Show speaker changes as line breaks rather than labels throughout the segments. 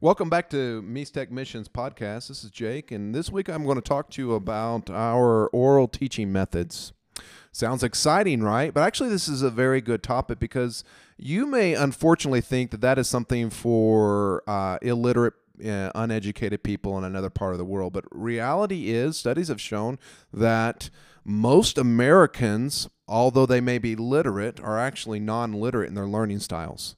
Welcome back to Mixtec Missions podcast. This is Jake, and this week I'm going to talk to you about our oral teaching methods. Sounds exciting, right? But actually, this is a very good topic because you may unfortunately think that that is something for uh, illiterate uh, uneducated people in another part of the world. But reality is, studies have shown that most Americans, although they may be literate, are actually non literate in their learning styles.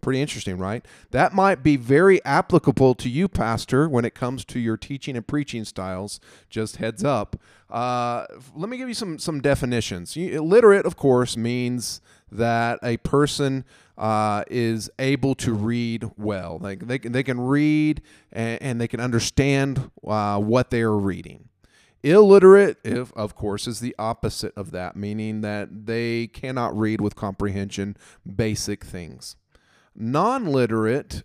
Pretty interesting, right? That might be very applicable to you, Pastor, when it comes to your teaching and preaching styles. Just heads up. Uh, let me give you some some definitions. Illiterate, of course, means that a person uh, is able to read well. Like they, they can read and, and they can understand uh, what they are reading. Illiterate, if of course, is the opposite of that, meaning that they cannot read with comprehension basic things. Non literate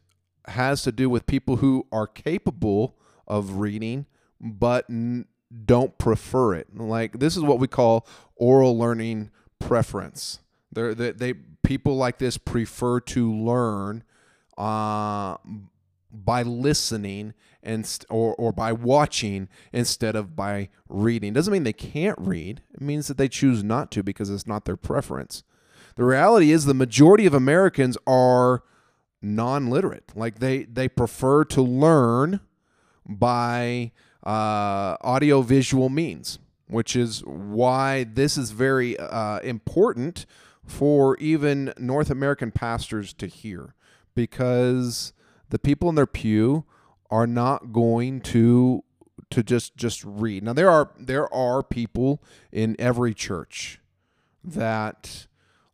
has to do with people who are capable of reading but n- don't prefer it. Like this is what we call oral learning preference. They're, they, they people like this prefer to learn uh, by listening and or or by watching instead of by reading. Doesn't mean they can't read. It means that they choose not to because it's not their preference. The reality is the majority of Americans are non-literate. Like they they prefer to learn by uh, audio visual means, which is why this is very uh, important for even North American pastors to hear, because the people in their pew are not going to to just just read. Now there are there are people in every church that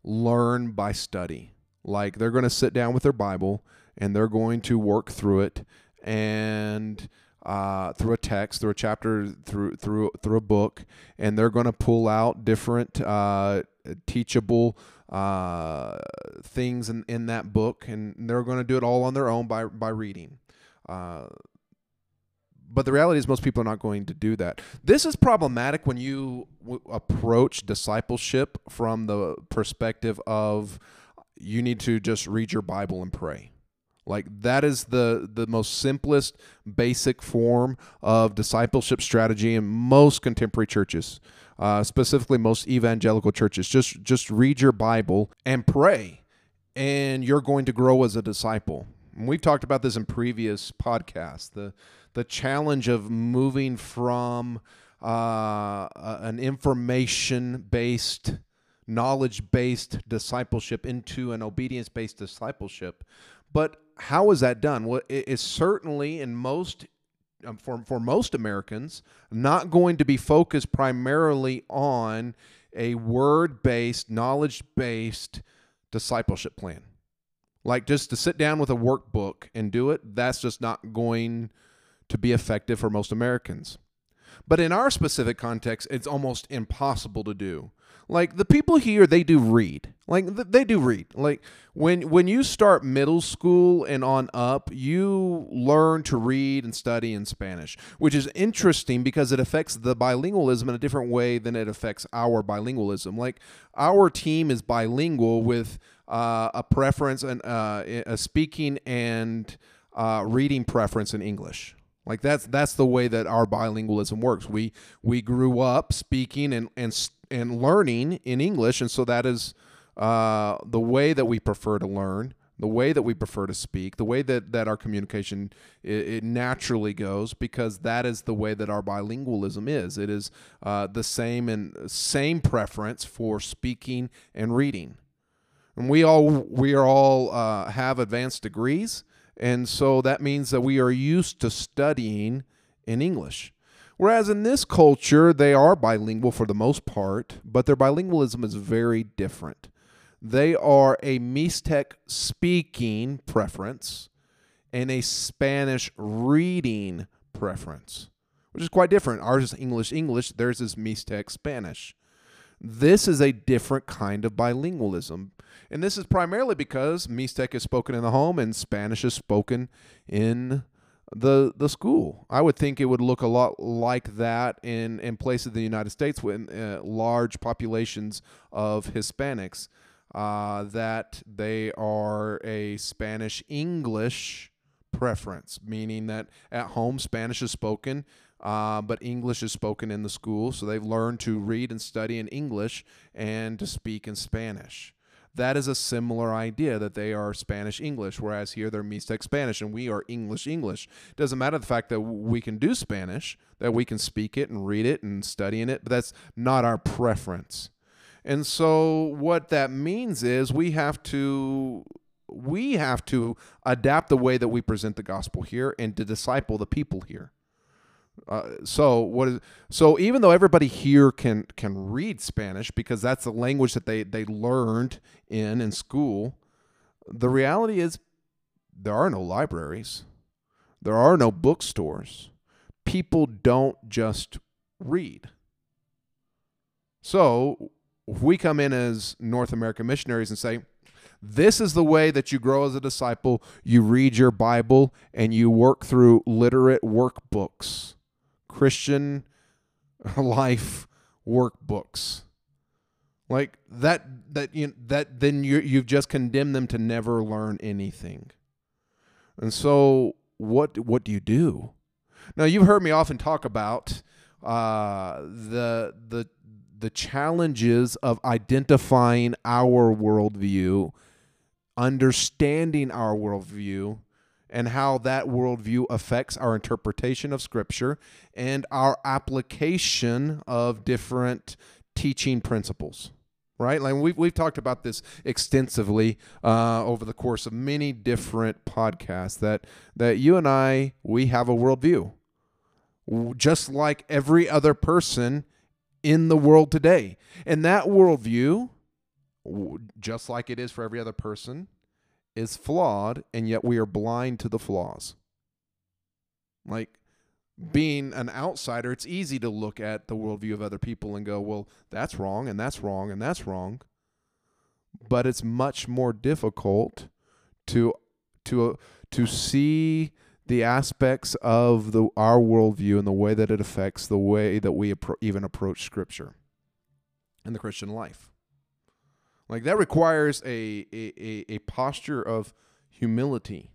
learn by study. Like they're going to sit down with their Bible and they're going to work through it and uh, through a text, through a chapter, through through through a book, and they're going to pull out different uh, teachable uh, things in, in that book, and they're going to do it all on their own by by reading. But the reality is, most people are not going to do that. This is problematic when you w- approach discipleship from the perspective of you need to just read your Bible and pray. Like that is the the most simplest basic form of discipleship strategy in most contemporary churches, uh, specifically most evangelical churches. Just just read your Bible and pray, and you're going to grow as a disciple. And we've talked about this in previous podcasts. The the challenge of moving from uh, an information based knowledge based discipleship into an obedience based discipleship. But how is that done? Well, it is certainly in most um, for for most Americans not going to be focused primarily on a word based, knowledge based discipleship plan. Like just to sit down with a workbook and do it, that's just not going to be effective for most Americans. But in our specific context, it's almost impossible to do. Like the people here, they do read. Like they do read. Like when when you start middle school and on up, you learn to read and study in Spanish, which is interesting because it affects the bilingualism in a different way than it affects our bilingualism. Like our team is bilingual with uh, a preference and uh, a speaking and uh, reading preference in English. Like that's that's the way that our bilingualism works. We we grew up speaking and and and learning in English, and so that is uh, the way that we prefer to learn, the way that we prefer to speak, the way that, that our communication it, it naturally goes, because that is the way that our bilingualism is. It is uh, the same and same preference for speaking and reading, and we all we are all uh, have advanced degrees, and so that means that we are used to studying in English. Whereas in this culture, they are bilingual for the most part, but their bilingualism is very different. They are a Mixtec speaking preference and a Spanish reading preference, which is quite different. Ours is English English, theirs is Mixtec Spanish. This is a different kind of bilingualism. And this is primarily because Mixtec is spoken in the home and Spanish is spoken in the the school. I would think it would look a lot like that in in places of the United States with uh, large populations of Hispanics. Uh, that they are a Spanish English preference, meaning that at home Spanish is spoken, uh, but English is spoken in the school. So they've learned to read and study in English and to speak in Spanish. That is a similar idea that they are Spanish English, whereas here they're Mixtec Spanish and we are English English. Doesn't matter the fact that we can do Spanish, that we can speak it and read it and study in it, but that's not our preference. And so what that means is we have to we have to adapt the way that we present the gospel here and to disciple the people here. Uh, so what is so even though everybody here can can read Spanish because that's the language that they they learned in in school, the reality is there are no libraries, there are no bookstores. People don't just read. So if we come in as North American missionaries and say, this is the way that you grow as a disciple. You read your Bible and you work through literate workbooks, Christian life workbooks. Like that that you that then you you've just condemned them to never learn anything. And so what what do you do? Now you've heard me often talk about uh, the the the challenges of identifying our worldview, understanding our worldview, and how that worldview affects our interpretation of Scripture and our application of different teaching principles. Right, like we've we've talked about this extensively uh, over the course of many different podcasts. That that you and I we have a worldview, just like every other person in the world today. And that worldview, just like it is for every other person, is flawed, and yet we are blind to the flaws. Like being an outsider, it's easy to look at the worldview of other people and go, well, that's wrong, and that's wrong, and that's wrong. But it's much more difficult to to to see the aspects of the our worldview and the way that it affects the way that we appro- even approach Scripture and the Christian life. Like that requires a, a, a posture of humility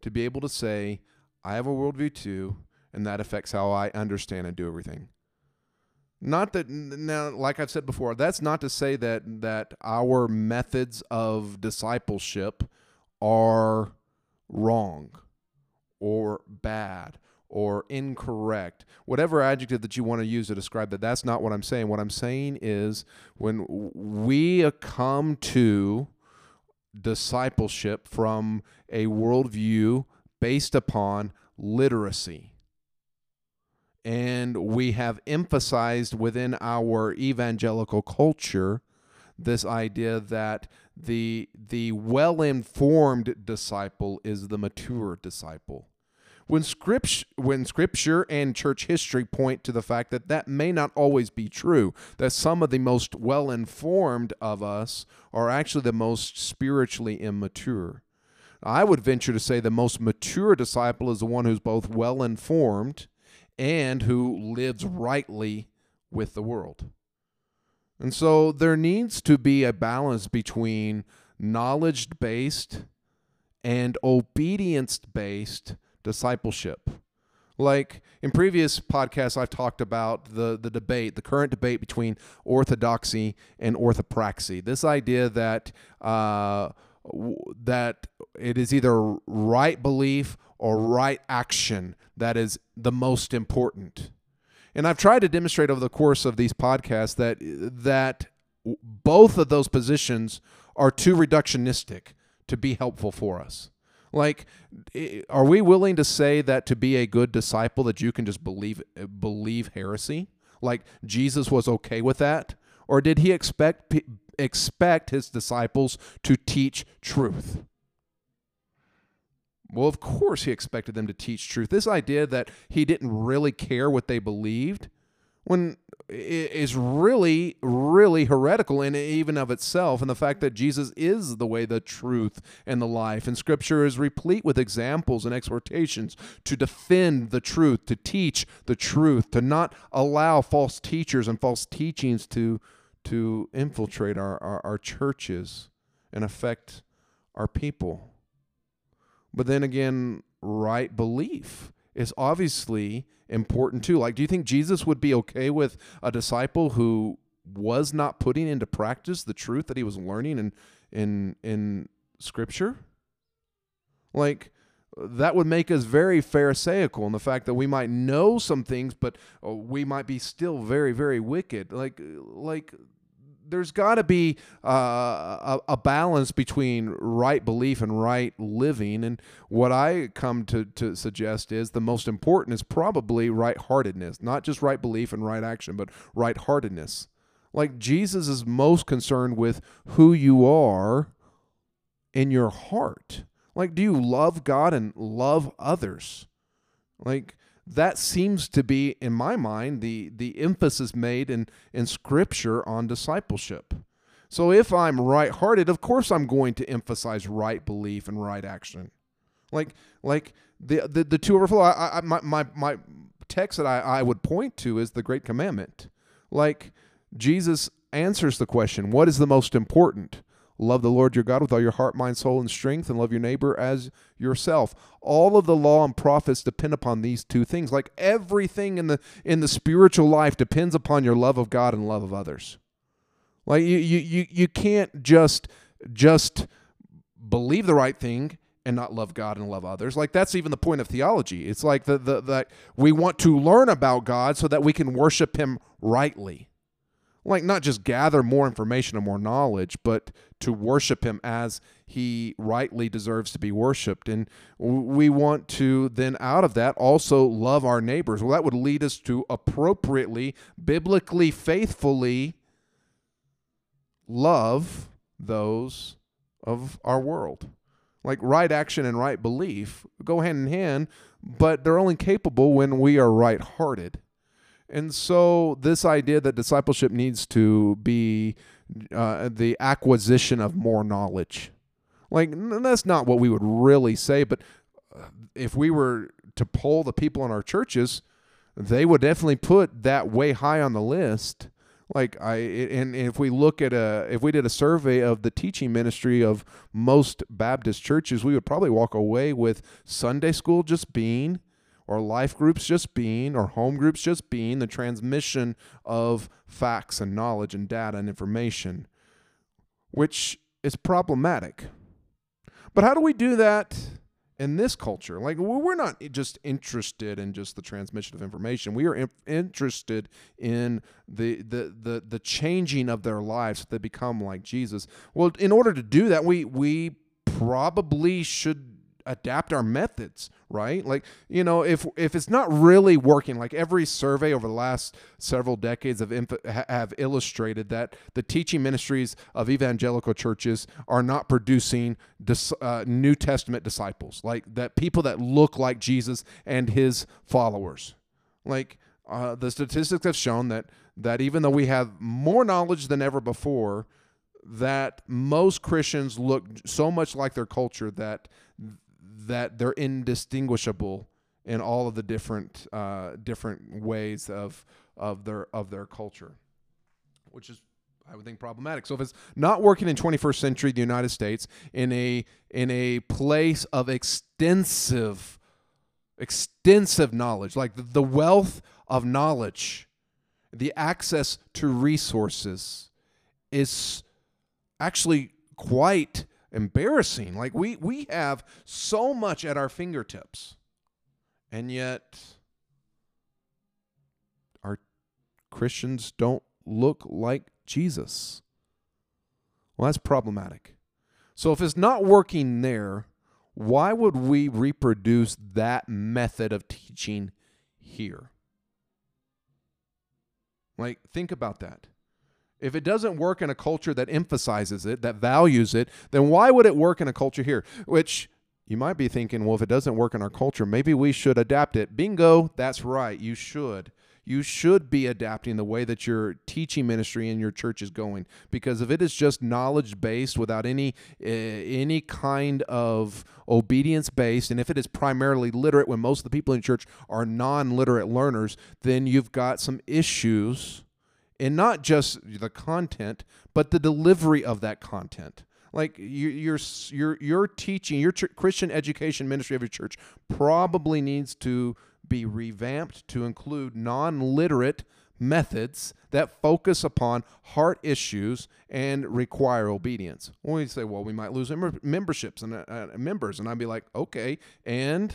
to be able to say, I have a worldview too, and that affects how I understand and do everything. Not that now, like I've said before, that's not to say that that our methods of discipleship are wrong or bad or incorrect, whatever adjective that you want to use to describe that, that's not what I'm saying. What I'm saying is when we come to discipleship from a worldview based upon literacy, and we have emphasized within our evangelical culture this idea that the the well-informed disciple is the mature disciple when scripture, when scripture and church history point to the fact that that may not always be true, that some of the most well informed of us are actually the most spiritually immature. I would venture to say the most mature disciple is the one who's both well informed and who lives rightly with the world. And so there needs to be a balance between knowledge based and obedience based discipleship. Like in previous podcasts, I've talked about the, the debate, the current debate between orthodoxy and orthopraxy. This idea that uh, that it is either right belief or right action that is the most important. And I've tried to demonstrate over the course of these podcasts that that both of those positions are too reductionistic to be helpful for us. Like, are we willing to say that to be a good disciple that you can just believe believe heresy? Like Jesus was okay with that, or did he expect expect his disciples to teach truth? Well, of course he expected them to teach truth. This idea that he didn't really care what they believed when is really, really heretical in even of itself. And the fact that Jesus is the way, the truth, and the life. And Scripture is replete with examples and exhortations to defend the truth, to teach the truth, to not allow false teachers and false teachings to, to infiltrate our, our, our churches and affect our people. But then again, right belief is obviously important too. Like, do you think Jesus would be okay with a disciple who was not putting into practice the truth that he was learning in in in Scripture? Like, that would make us very pharisaical in the fact that we might know some things but uh, we might be still very very wicked like like there's got to be uh, a, a, balance between right belief and right living. And what I come to, to suggest is the most important is probably right heartedness, not just right belief and right action, but right heartedness. Like Jesus is most concerned with who you are in your heart. Like, do you love God and love others? Like, that seems to be, in my mind, the the emphasis made in in Scripture on discipleship. So if I'm right hearted, of course I'm going to emphasize right belief and right action. Like like the the, the two overflow. I, I, my, my my text that I, I would point to is the Great Commandment. Like Jesus answers the question, what is the most important? Love the Lord your God with all your heart, mind, soul, and strength, and love your neighbor as yourself. All of the law and prophets depend upon these two things. Like everything in the in the spiritual life depends upon your love of God and love of others. Like you you you, you can't just just believe the right thing and not love God and love others. Like that's even the point of theology. It's like the the that we want to learn about God so that we can worship him rightly like not just gather more information and more knowledge, but to worship him as he rightly deserves to be worshiped. And we want to then out of that also love our neighbors. Well, that would lead us to appropriately, biblically, faithfully love those of our world. Like right action and right belief go hand in hand, but they're only capable when we are right hearted. And so, this idea that discipleship needs to be uh, the acquisition of more knowledge, like that's not what we would really say. But uh, if we were to poll the people in our churches, they would definitely put that way high on the list. Like I, and if we look at a, if we did a survey of the teaching ministry of most Baptist churches, we would probably walk away with Sunday school just being or life groups just being, or home groups just being, the transmission of facts and knowledge and data and information, which is problematic. But how do we do that in this culture? Like, we're not just interested in just the transmission of information. We are in- interested in the, the, the, the changing of their lives so they become like Jesus. Well, in order to do that, we, we probably should adapt our methods right? Like you know if if it's not really working like every survey over the last several decades of inf- have illustrated that the teaching ministries of evangelical churches are not producing dis- uh, new testament disciples like that people that look like jesus and his followers. Like uh, the statistics have shown that that even though we have more knowledge than ever before that most Christians look so much like their culture that that they're indistinguishable in all of the different uh, different ways of of their of their culture, which is I would think problematic. So if it's not working in 21st century the United States in a in a place of extensive extensive knowledge, like the, the wealth of knowledge, the access to resources is actually quite embarrassing. Like we we have so much at our fingertips. And yet our Christians don't look like Jesus. Well, that's problematic. So if it's not working there, why would we reproduce that method of teaching here? Like, think about that. If it doesn't work in a culture that emphasizes it, that values it, then why would it work in a culture here? Which you might be thinking, well, if it doesn't work in our culture, maybe we should adapt it. Bingo, that's right. You should. You should be adapting the way that your teaching ministry in your church is going because if it is just knowledge based without any uh, any kind of obedience based and if it is primarily literate when most of the people in church are non-literate learners, then you've got some issues and not just the content, but the delivery of that content. Like your your your teaching, your ch- Christian education ministry of your church probably needs to be revamped to include non-literate methods that focus upon heart issues and require obedience. When we say, well, we might lose mem- memberships and uh, uh, members, and I'd be like, okay, and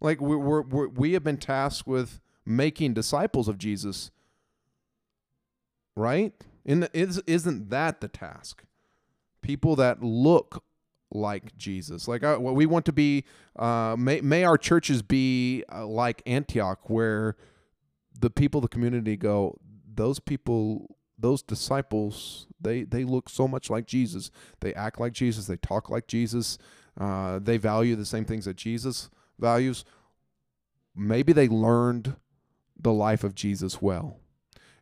like we're, we're, we have been tasked with making disciples of Jesus, right? Is, isn't that the task? People that look like Jesus. Like uh, we want to be, uh, may, may our churches be uh, like Antioch, where the people the community go, those people, those disciples, they they look so much like Jesus. They act like Jesus. They talk like Jesus. Uh, they value the same things that Jesus values. Maybe they learned the life of Jesus well.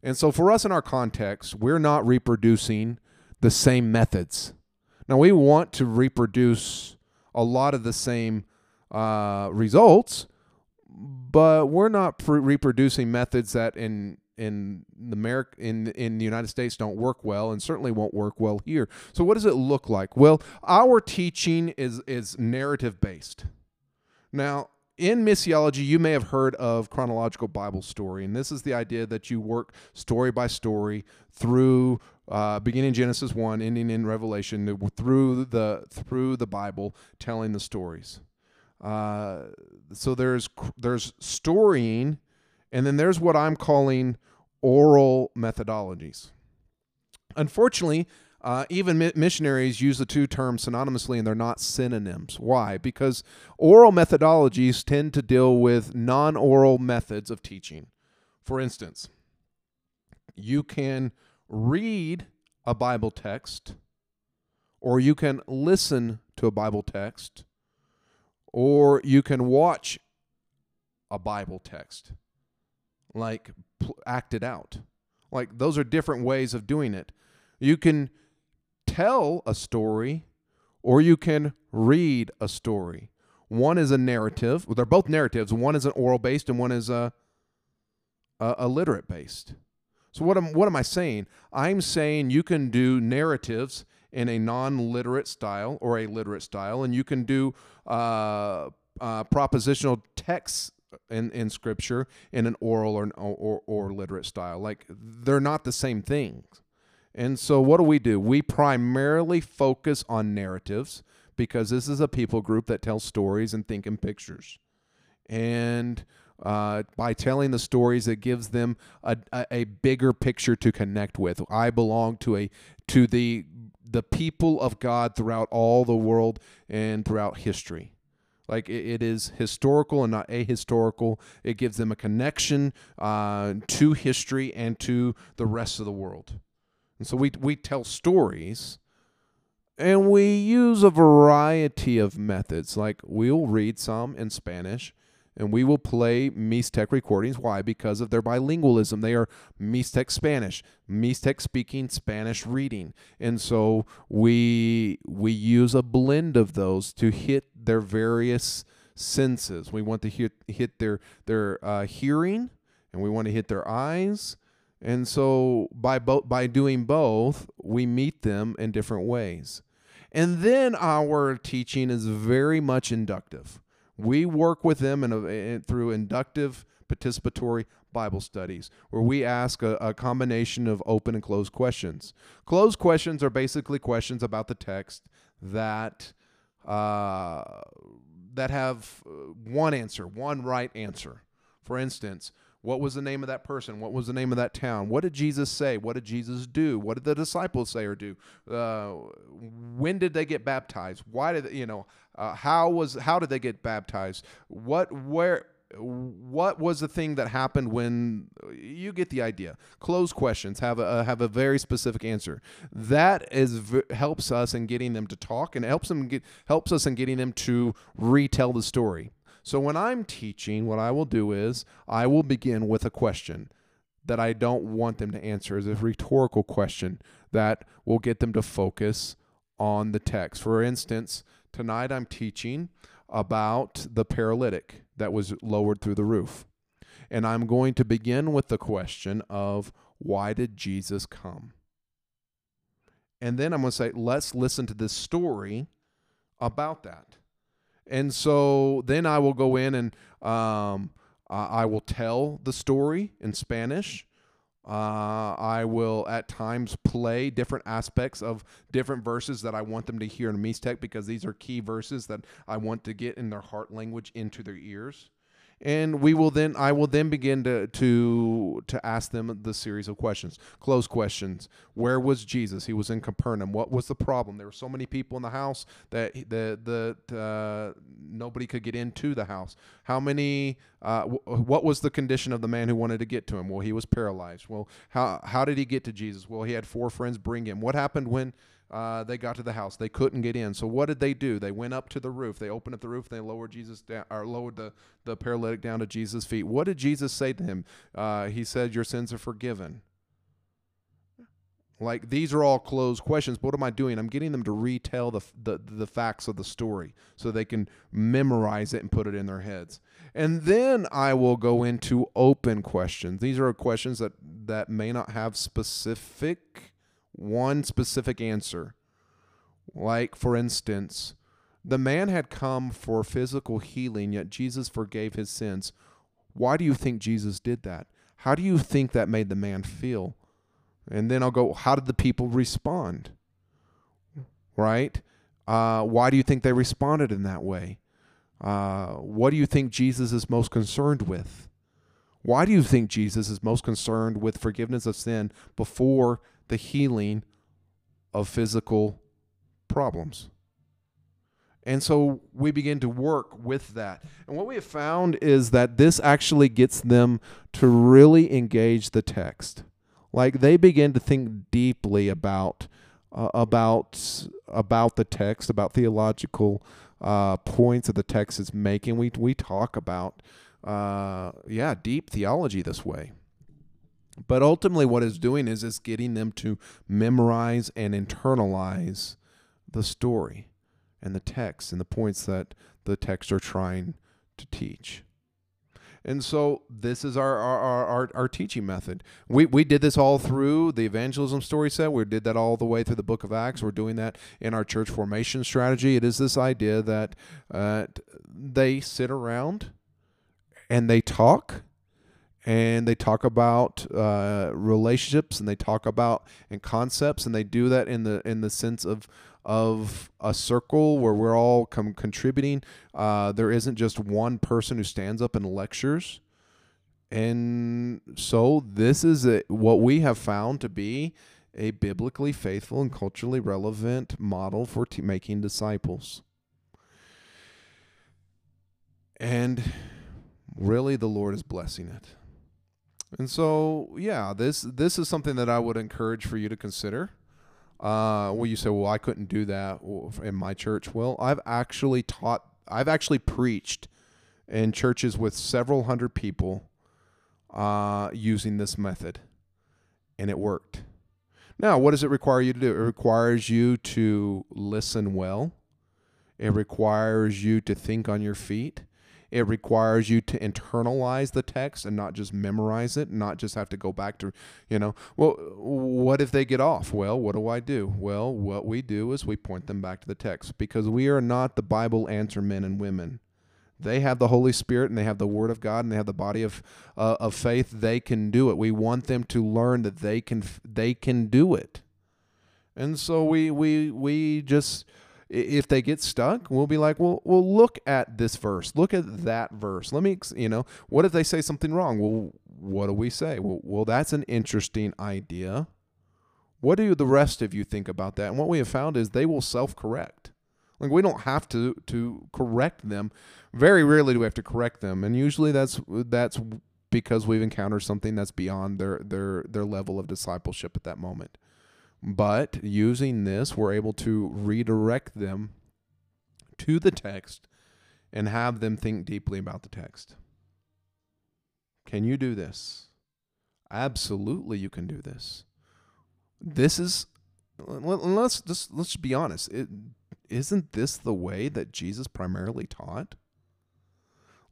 And so for us in our context, we're not reproducing the same methods. Now, we want to reproduce a lot of the same uh, results, but we're not pr- reproducing methods that in in the America in in the United States don't work well and certainly won't work well here. So what does it look like? Well, our teaching is is narrative based. Now, in missiology, you may have heard of chronological Bible story, and this is the idea that you work story by story through uh, beginning Genesis one, ending in Revelation, through the through the Bible, telling the stories. Uh, so there's there's storying, and then there's what I'm calling oral methodologies. Unfortunately, uh, even mi- missionaries use the two terms synonymously and they're not synonyms. Why? Because oral methodologies tend to deal with non oral methods of teaching. For instance, you can read a Bible text, or you can listen to a Bible text, or you can watch a Bible text, like pl- act it out. Like those are different ways of doing it. You can tell a story or you can read a story. One is a narrative. Well, they're both narratives. One is an oral based and one is a, a, a literate based. So what am what am I saying? I'm saying you can do narratives in a non-literate style or a literate style, and you can do uh, uh, propositional texts in, in scripture in an oral or, or or literate style. Like they're not the same things. And so, what do we do? We primarily focus on narratives because this is a people group that tells stories and think in pictures. And uh, by telling the stories, it gives them a, a, a, bigger picture to connect with. I belong to a to the the people of God throughout all the world and throughout history. Like it, is historical and not ahistorical. It gives them a connection uh, to history and to the rest of the world. And so we, we tell stories and we use a variety of methods. Like we'll read some in Spanish and we will play Mixtec recordings. Why? Because of their bilingualism. They are Mixtec Spanish, Mixtec speaking, Spanish reading. And so we we use a blend of those to hit their various senses. We want to hit hit their their uh, hearing and we want to hit their eyes and so by both by doing both, we meet them in different ways. And then our teaching is very much inductive. We work with them in a, through inductive participatory Bible studies where we ask a, a, combination of open and closed questions. Closed questions are basically questions about the text that uh, that have uh, one answer, one right answer. For instance, what was the name of that person? What was the name of that town? What did Jesus say? What did Jesus do? What did the disciples say or do? Uh, when did they get baptized? Why did they, you know? Uh, how was how did they get baptized? What where? What was the thing that happened when you get the idea? Closed questions have a have a very specific answer. That is helps us in getting them to talk and helps them get helps us in getting them to retell the story. So when I'm teaching, what I will do is I will begin with a question that I don't want them to answer as a rhetorical question that will get them to focus on the text. For instance, tonight I'm teaching about the paralytic that was lowered through the roof. And I'm going to begin with the question of why did Jesus come? And then I'm going to say, let's listen to this story about that. And so then I will go in and um, I will tell the story in Spanish. Uh, I will at times play different aspects of different verses that I want them to hear in Mixtec because these are key verses that I want to get in their heart language into their ears and we will then I will then begin to to to ask them the series of questions, close questions. Where was Jesus? He was in Capernaum. What was the problem? There were so many people in the house that the the uh, nobody could get into the house. How many? Uh, w- what was the condition of the man who wanted to get to him? Well, he was paralyzed. Well, how how did he get to Jesus? Well, he had four friends bring him. What happened when? Uh, they got to the house. They couldn't get in. So what did they do? They went up to the roof. They opened up the roof. They lowered Jesus down, or lowered the, the paralytic down to Jesus' feet. What did Jesus say to him? Uh, he said, "Your sins are forgiven." Like these are all closed questions. But what am I doing? I'm getting them to retell the, the the facts of the story so they can memorize it and put it in their heads. And then I will go into open questions. These are questions that that may not have specific one specific answer. Like, for instance, the man had come for physical healing, yet Jesus forgave his sins. Why do you think Jesus did that? How do you think that made the man feel? And then I'll go, how did the people respond? Right? Uh, why do you think they responded in that way? Uh, what do you think Jesus is most concerned with? Why do you think Jesus is most concerned with forgiveness of sin before the healing of physical problems. And so we begin to work with that. And what we have found is that this actually gets them to really engage the text. Like they begin to think deeply about uh, about about the text, about theological uh, points that the text is making. We we talk about uh, yeah, deep theology this way. But ultimately, what it's doing is it's getting them to memorize and internalize the story and the text and the points that the texts are trying to teach. And so this is our our, our, our, teaching method. We, we did this all through the evangelism story set. We did that all the way through the book of Acts. We're doing that in our church formation strategy. It is this idea that uh, they sit around and they talk and they talk about uh, relationships and they talk about and concepts and they do that in the in the sense of of a circle where we're all com- contributing. Uh, there isn't just one person who stands up and lectures. And so this is a, what we have found to be a biblically faithful and culturally relevant model for t- making disciples. And really the lord is blessing it and so, yeah, this this is something that I would encourage for you to consider. Uh, well, you say, well, I couldn't do that in my church. Well, I've actually taught, I've actually preached in churches with several hundred people uh, using this method, and it worked. Now, what does it require you to do? It requires you to listen well. It requires you to think on your feet. It requires you to internalize the text and not just memorize it, not just have to go back to, you know, well, what if they get off? Well, what do I do? Well, what we do is we point them back to the text because we are not the Bible answer men and women. They have the Holy Spirit and they have the Word of God and they have the body of uh, of faith. They can do it. We want them to learn that they can they can do it. And so we we we just if they get stuck, we'll be like, well, well, look at this verse, look at that verse. Let me, you know, what if they say something wrong? Well, what do we say? Well, well, that's an interesting idea. What do the rest of you think about that? And what we have found is they will self-correct. Like we don't have to to correct them. Very rarely do we have to correct them, and usually that's that's because we've encountered something that's beyond their their their level of discipleship at that moment. But using this, we're able to redirect them to the text and have them think deeply about the text. Can you do this? Absolutely, you can do this. This is let's just let's be honest. Isn't this the way that Jesus primarily taught?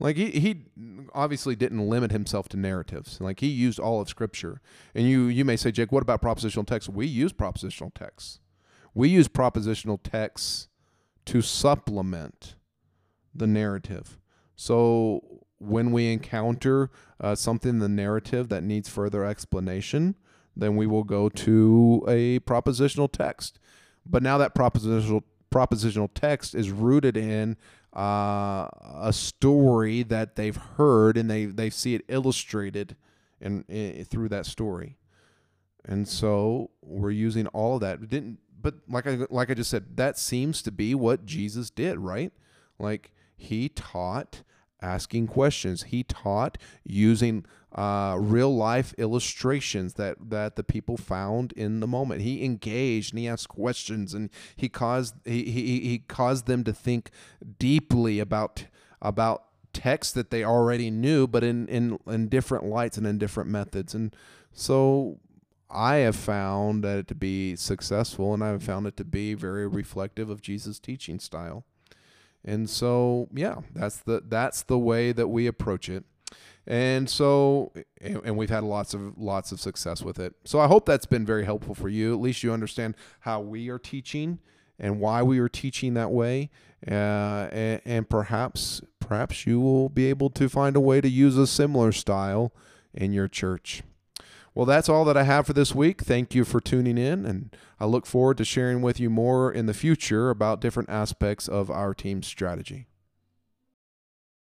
Like he, he obviously didn't limit himself to narratives. Like he used all of scripture. And you you may say, Jake, what about propositional texts? We use propositional texts. We use propositional texts to supplement the narrative. So when we encounter uh, something in the narrative that needs further explanation, then we will go to a propositional text. But now that propositional propositional text is rooted in uh, a story that they've heard and they, they see it illustrated in, in, through that story. And so we're using all of that. didn't but like I like I just said, that seems to be what Jesus did, right? Like he taught asking questions. He taught using uh, real life illustrations that that the people found in the moment. He engaged and he asked questions and he caused he he, he caused them to think deeply about about texts that they already knew, but in in in different lights and in different methods. And so I have found that it to be successful, and I have found it to be very reflective of Jesus' teaching style. And so, yeah, that's the that's the way that we approach it. And so, and we've had lots of lots of success with it. So I hope that's been very helpful for you. At least you understand how we are teaching and why we are teaching that way. Uh, and, and perhaps perhaps you will be able to find a way to use a similar style in your church. Well, that's all that I have for this week. Thank you for tuning in, and I look forward to sharing with you more in the future about different aspects of our team strategy.